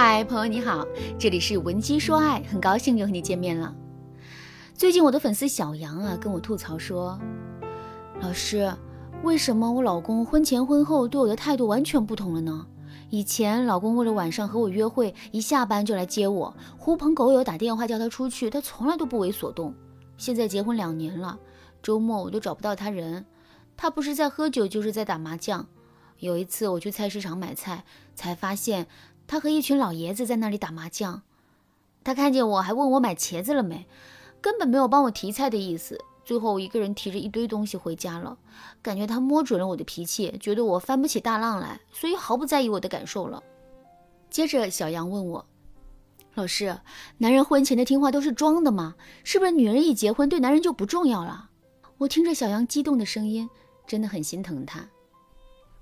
嗨，朋友你好，这里是文姬说爱，很高兴又和你见面了。最近我的粉丝小杨啊跟我吐槽说，老师，为什么我老公婚前婚后对我的态度完全不同了呢？以前老公为了晚上和我约会，一下班就来接我，狐朋狗友打电话叫他出去，他从来都不为所动。现在结婚两年了，周末我都找不到他人，他不是在喝酒就是在打麻将。有一次我去菜市场买菜，才发现。他和一群老爷子在那里打麻将，他看见我还问我买茄子了没，根本没有帮我提菜的意思。最后我一个人提着一堆东西回家了，感觉他摸准了我的脾气，觉得我翻不起大浪来，所以毫不在意我的感受了。接着小杨问我：“老师，男人婚前的听话都是装的吗？是不是女人一结婚对男人就不重要了？”我听着小杨激动的声音，真的很心疼他。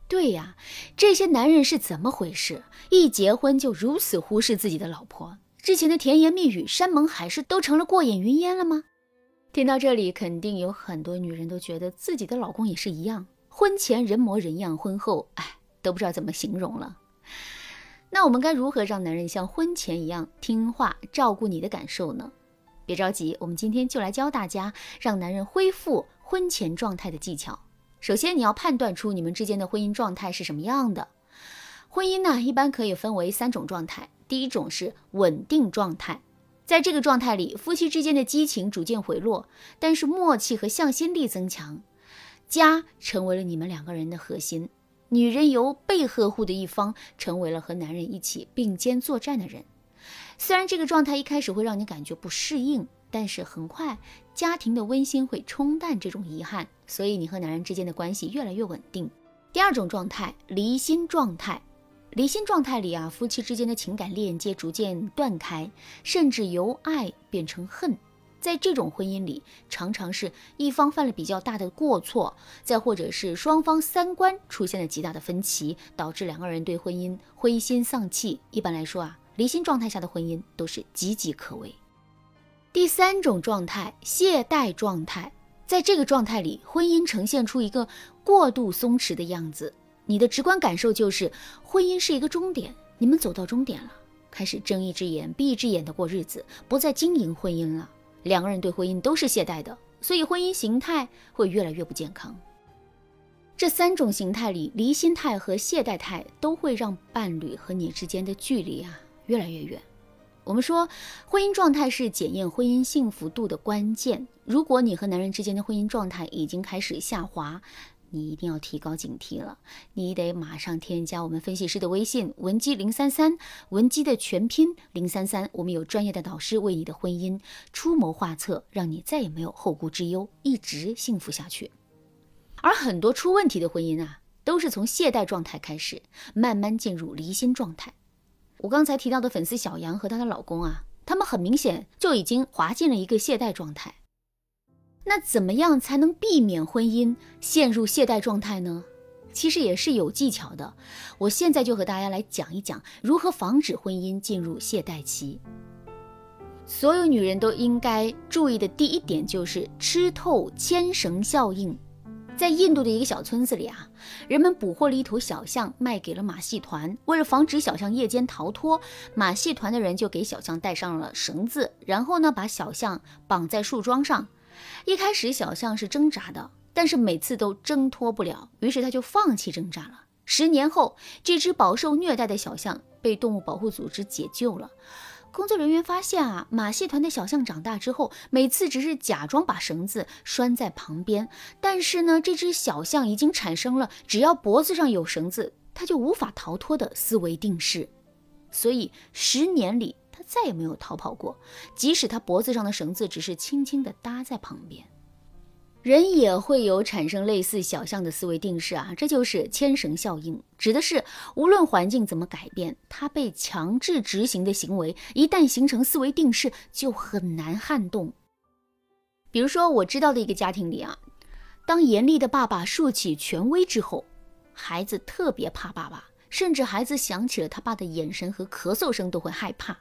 对呀，这些男人是怎么回事？一结婚就如此忽视自己的老婆，之前的甜言蜜语、山盟海誓都成了过眼云烟了吗？听到这里，肯定有很多女人都觉得自己的老公也是一样，婚前人模人样，婚后哎都不知道怎么形容了。那我们该如何让男人像婚前一样听话、照顾你的感受呢？别着急，我们今天就来教大家让男人恢复婚前状态的技巧。首先，你要判断出你们之间的婚姻状态是什么样的。婚姻呢，一般可以分为三种状态。第一种是稳定状态，在这个状态里，夫妻之间的激情逐渐回落，但是默契和向心力增强，家成为了你们两个人的核心。女人由被呵护的一方，成为了和男人一起并肩作战的人。虽然这个状态一开始会让你感觉不适应。但是很快，家庭的温馨会冲淡这种遗憾，所以你和男人之间的关系越来越稳定。第二种状态，离心状态。离心状态里啊，夫妻之间的情感链接逐渐断开，甚至由爱变成恨。在这种婚姻里，常常是一方犯了比较大的过错，再或者是双方三观出现了极大的分歧，导致两个人对婚姻灰心丧气。一般来说啊，离心状态下的婚姻都是岌岌可危。第三种状态，懈怠状态，在这个状态里，婚姻呈现出一个过度松弛的样子。你的直观感受就是，婚姻是一个终点，你们走到终点了，开始睁一只眼闭一只眼的过日子，不再经营婚姻了。两个人对婚姻都是懈怠的，所以婚姻形态会越来越不健康。这三种形态里，离心态和懈怠态都会让伴侣和你之间的距离啊越来越远。我们说，婚姻状态是检验婚姻幸福度的关键。如果你和男人之间的婚姻状态已经开始下滑，你一定要提高警惕了。你得马上添加我们分析师的微信文姬零三三，文姬的全拼零三三。我们有专业的导师为你的婚姻出谋划策，让你再也没有后顾之忧，一直幸福下去。而很多出问题的婚姻啊，都是从懈怠状态开始，慢慢进入离心状态。我刚才提到的粉丝小杨和她的老公啊，他们很明显就已经滑进了一个懈怠状态。那怎么样才能避免婚姻陷入懈怠状态呢？其实也是有技巧的。我现在就和大家来讲一讲如何防止婚姻进入懈怠期。所有女人都应该注意的第一点就是吃透牵绳效应。在印度的一个小村子里啊，人们捕获了一头小象，卖给了马戏团。为了防止小象夜间逃脱，马戏团的人就给小象带上了绳子，然后呢，把小象绑在树桩上。一开始，小象是挣扎的，但是每次都挣脱不了，于是他就放弃挣扎了。十年后，这只饱受虐待的小象被动物保护组织解救了。工作人员发现啊，马戏团的小象长大之后，每次只是假装把绳子拴在旁边，但是呢，这只小象已经产生了只要脖子上有绳子，它就无法逃脱的思维定式，所以十年里它再也没有逃跑过，即使它脖子上的绳子只是轻轻的搭在旁边。人也会有产生类似小象的思维定式啊，这就是牵绳效应，指的是无论环境怎么改变，他被强制执行的行为一旦形成思维定式，就很难撼动。比如说，我知道的一个家庭里啊，当严厉的爸爸竖起权威之后，孩子特别怕爸爸，甚至孩子想起了他爸的眼神和咳嗽声都会害怕。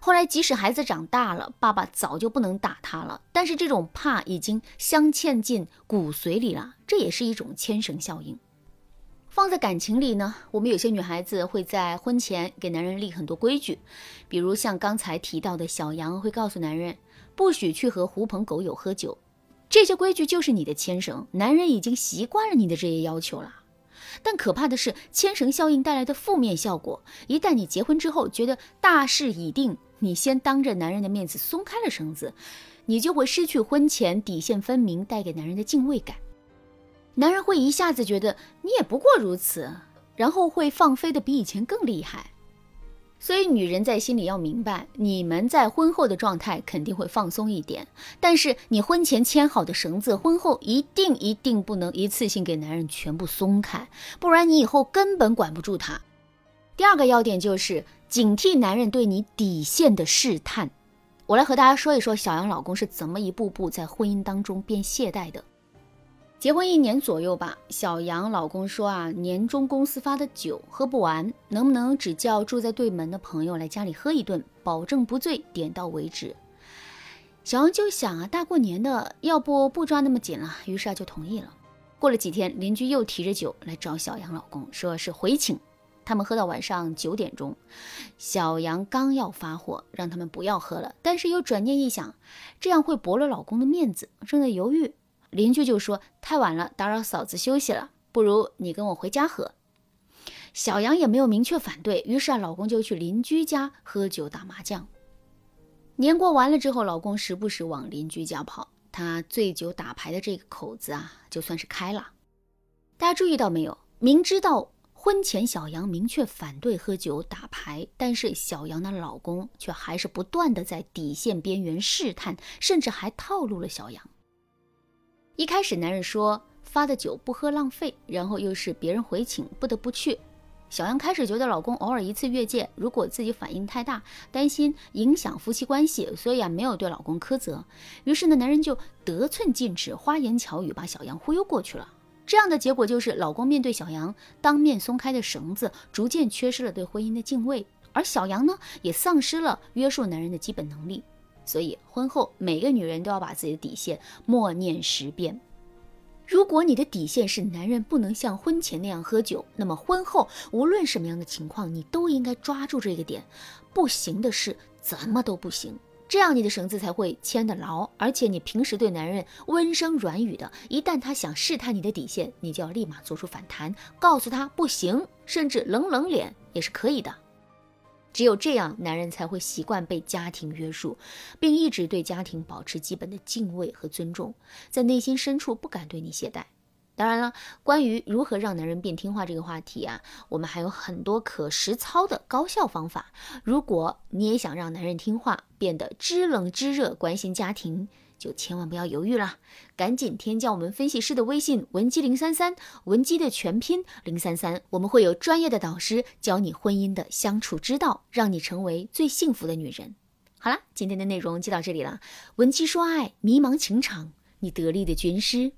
后来，即使孩子长大了，爸爸早就不能打他了，但是这种怕已经镶嵌进骨髓里了，这也是一种牵绳效应。放在感情里呢，我们有些女孩子会在婚前给男人立很多规矩，比如像刚才提到的小杨会告诉男人不许去和狐朋狗友喝酒，这些规矩就是你的牵绳，男人已经习惯了你的这些要求了。但可怕的是牵绳效应带来的负面效果，一旦你结婚之后觉得大势已定，你先当着男人的面子松开了绳子，你就会失去婚前底线分明带给男人的敬畏感。男人会一下子觉得你也不过如此，然后会放飞的比以前更厉害。所以女人在心里要明白，你们在婚后的状态肯定会放松一点，但是你婚前牵好的绳子，婚后一定一定不能一次性给男人全部松开，不然你以后根本管不住他。第二个要点就是警惕男人对你底线的试探。我来和大家说一说小杨老公是怎么一步步在婚姻当中变懈怠的。结婚一年左右吧，小杨老公说啊，年终公司发的酒喝不完，能不能只叫住在对门的朋友来家里喝一顿，保证不醉，点到为止。小杨就想啊，大过年的，要不不抓那么紧了，于是啊就同意了。过了几天，邻居又提着酒来找小杨老公，说是回请。他们喝到晚上九点钟，小杨刚要发火，让他们不要喝了，但是又转念一想，这样会驳了老公的面子，正在犹豫。邻居就说：“太晚了，打扰嫂子休息了，不如你跟我回家喝。”小杨也没有明确反对，于是啊，老公就去邻居家喝酒打麻将。年过完了之后，老公时不时往邻居家跑，他醉酒打牌的这个口子啊，就算是开了。大家注意到没有？明知道婚前小杨明确反对喝酒打牌，但是小杨的老公却还是不断的在底线边缘试探，甚至还套路了小杨。一开始，男人说发的酒不喝浪费，然后又是别人回请不得不去。小杨开始觉得老公偶尔一次越界，如果自己反应太大，担心影响夫妻关系，所以啊没有对老公苛责。于是呢，男人就得寸进尺，花言巧语把小杨忽悠过去了。这样的结果就是，老公面对小杨当面松开的绳子，逐渐缺失了对婚姻的敬畏，而小杨呢，也丧失了约束男人的基本能力。所以，婚后每个女人都要把自己的底线默念十遍。如果你的底线是男人不能像婚前那样喝酒，那么婚后无论什么样的情况，你都应该抓住这个点。不行的事，怎么都不行。这样你的绳子才会牵得牢。而且，你平时对男人温声软语的，一旦他想试探你的底线，你就要立马做出反弹，告诉他不行，甚至冷冷脸也是可以的。只有这样，男人才会习惯被家庭约束，并一直对家庭保持基本的敬畏和尊重，在内心深处不敢对你懈怠。当然了，关于如何让男人变听话这个话题啊，我们还有很多可实操的高效方法。如果你也想让男人听话，变得知冷知热，关心家庭。就千万不要犹豫了，赶紧添加我们分析师的微信文姬零三三，文姬的全拼零三三，我们会有专业的导师教你婚姻的相处之道，让你成为最幸福的女人。好了，今天的内容就到这里了，文姬说爱，迷茫情场，你得力的军师。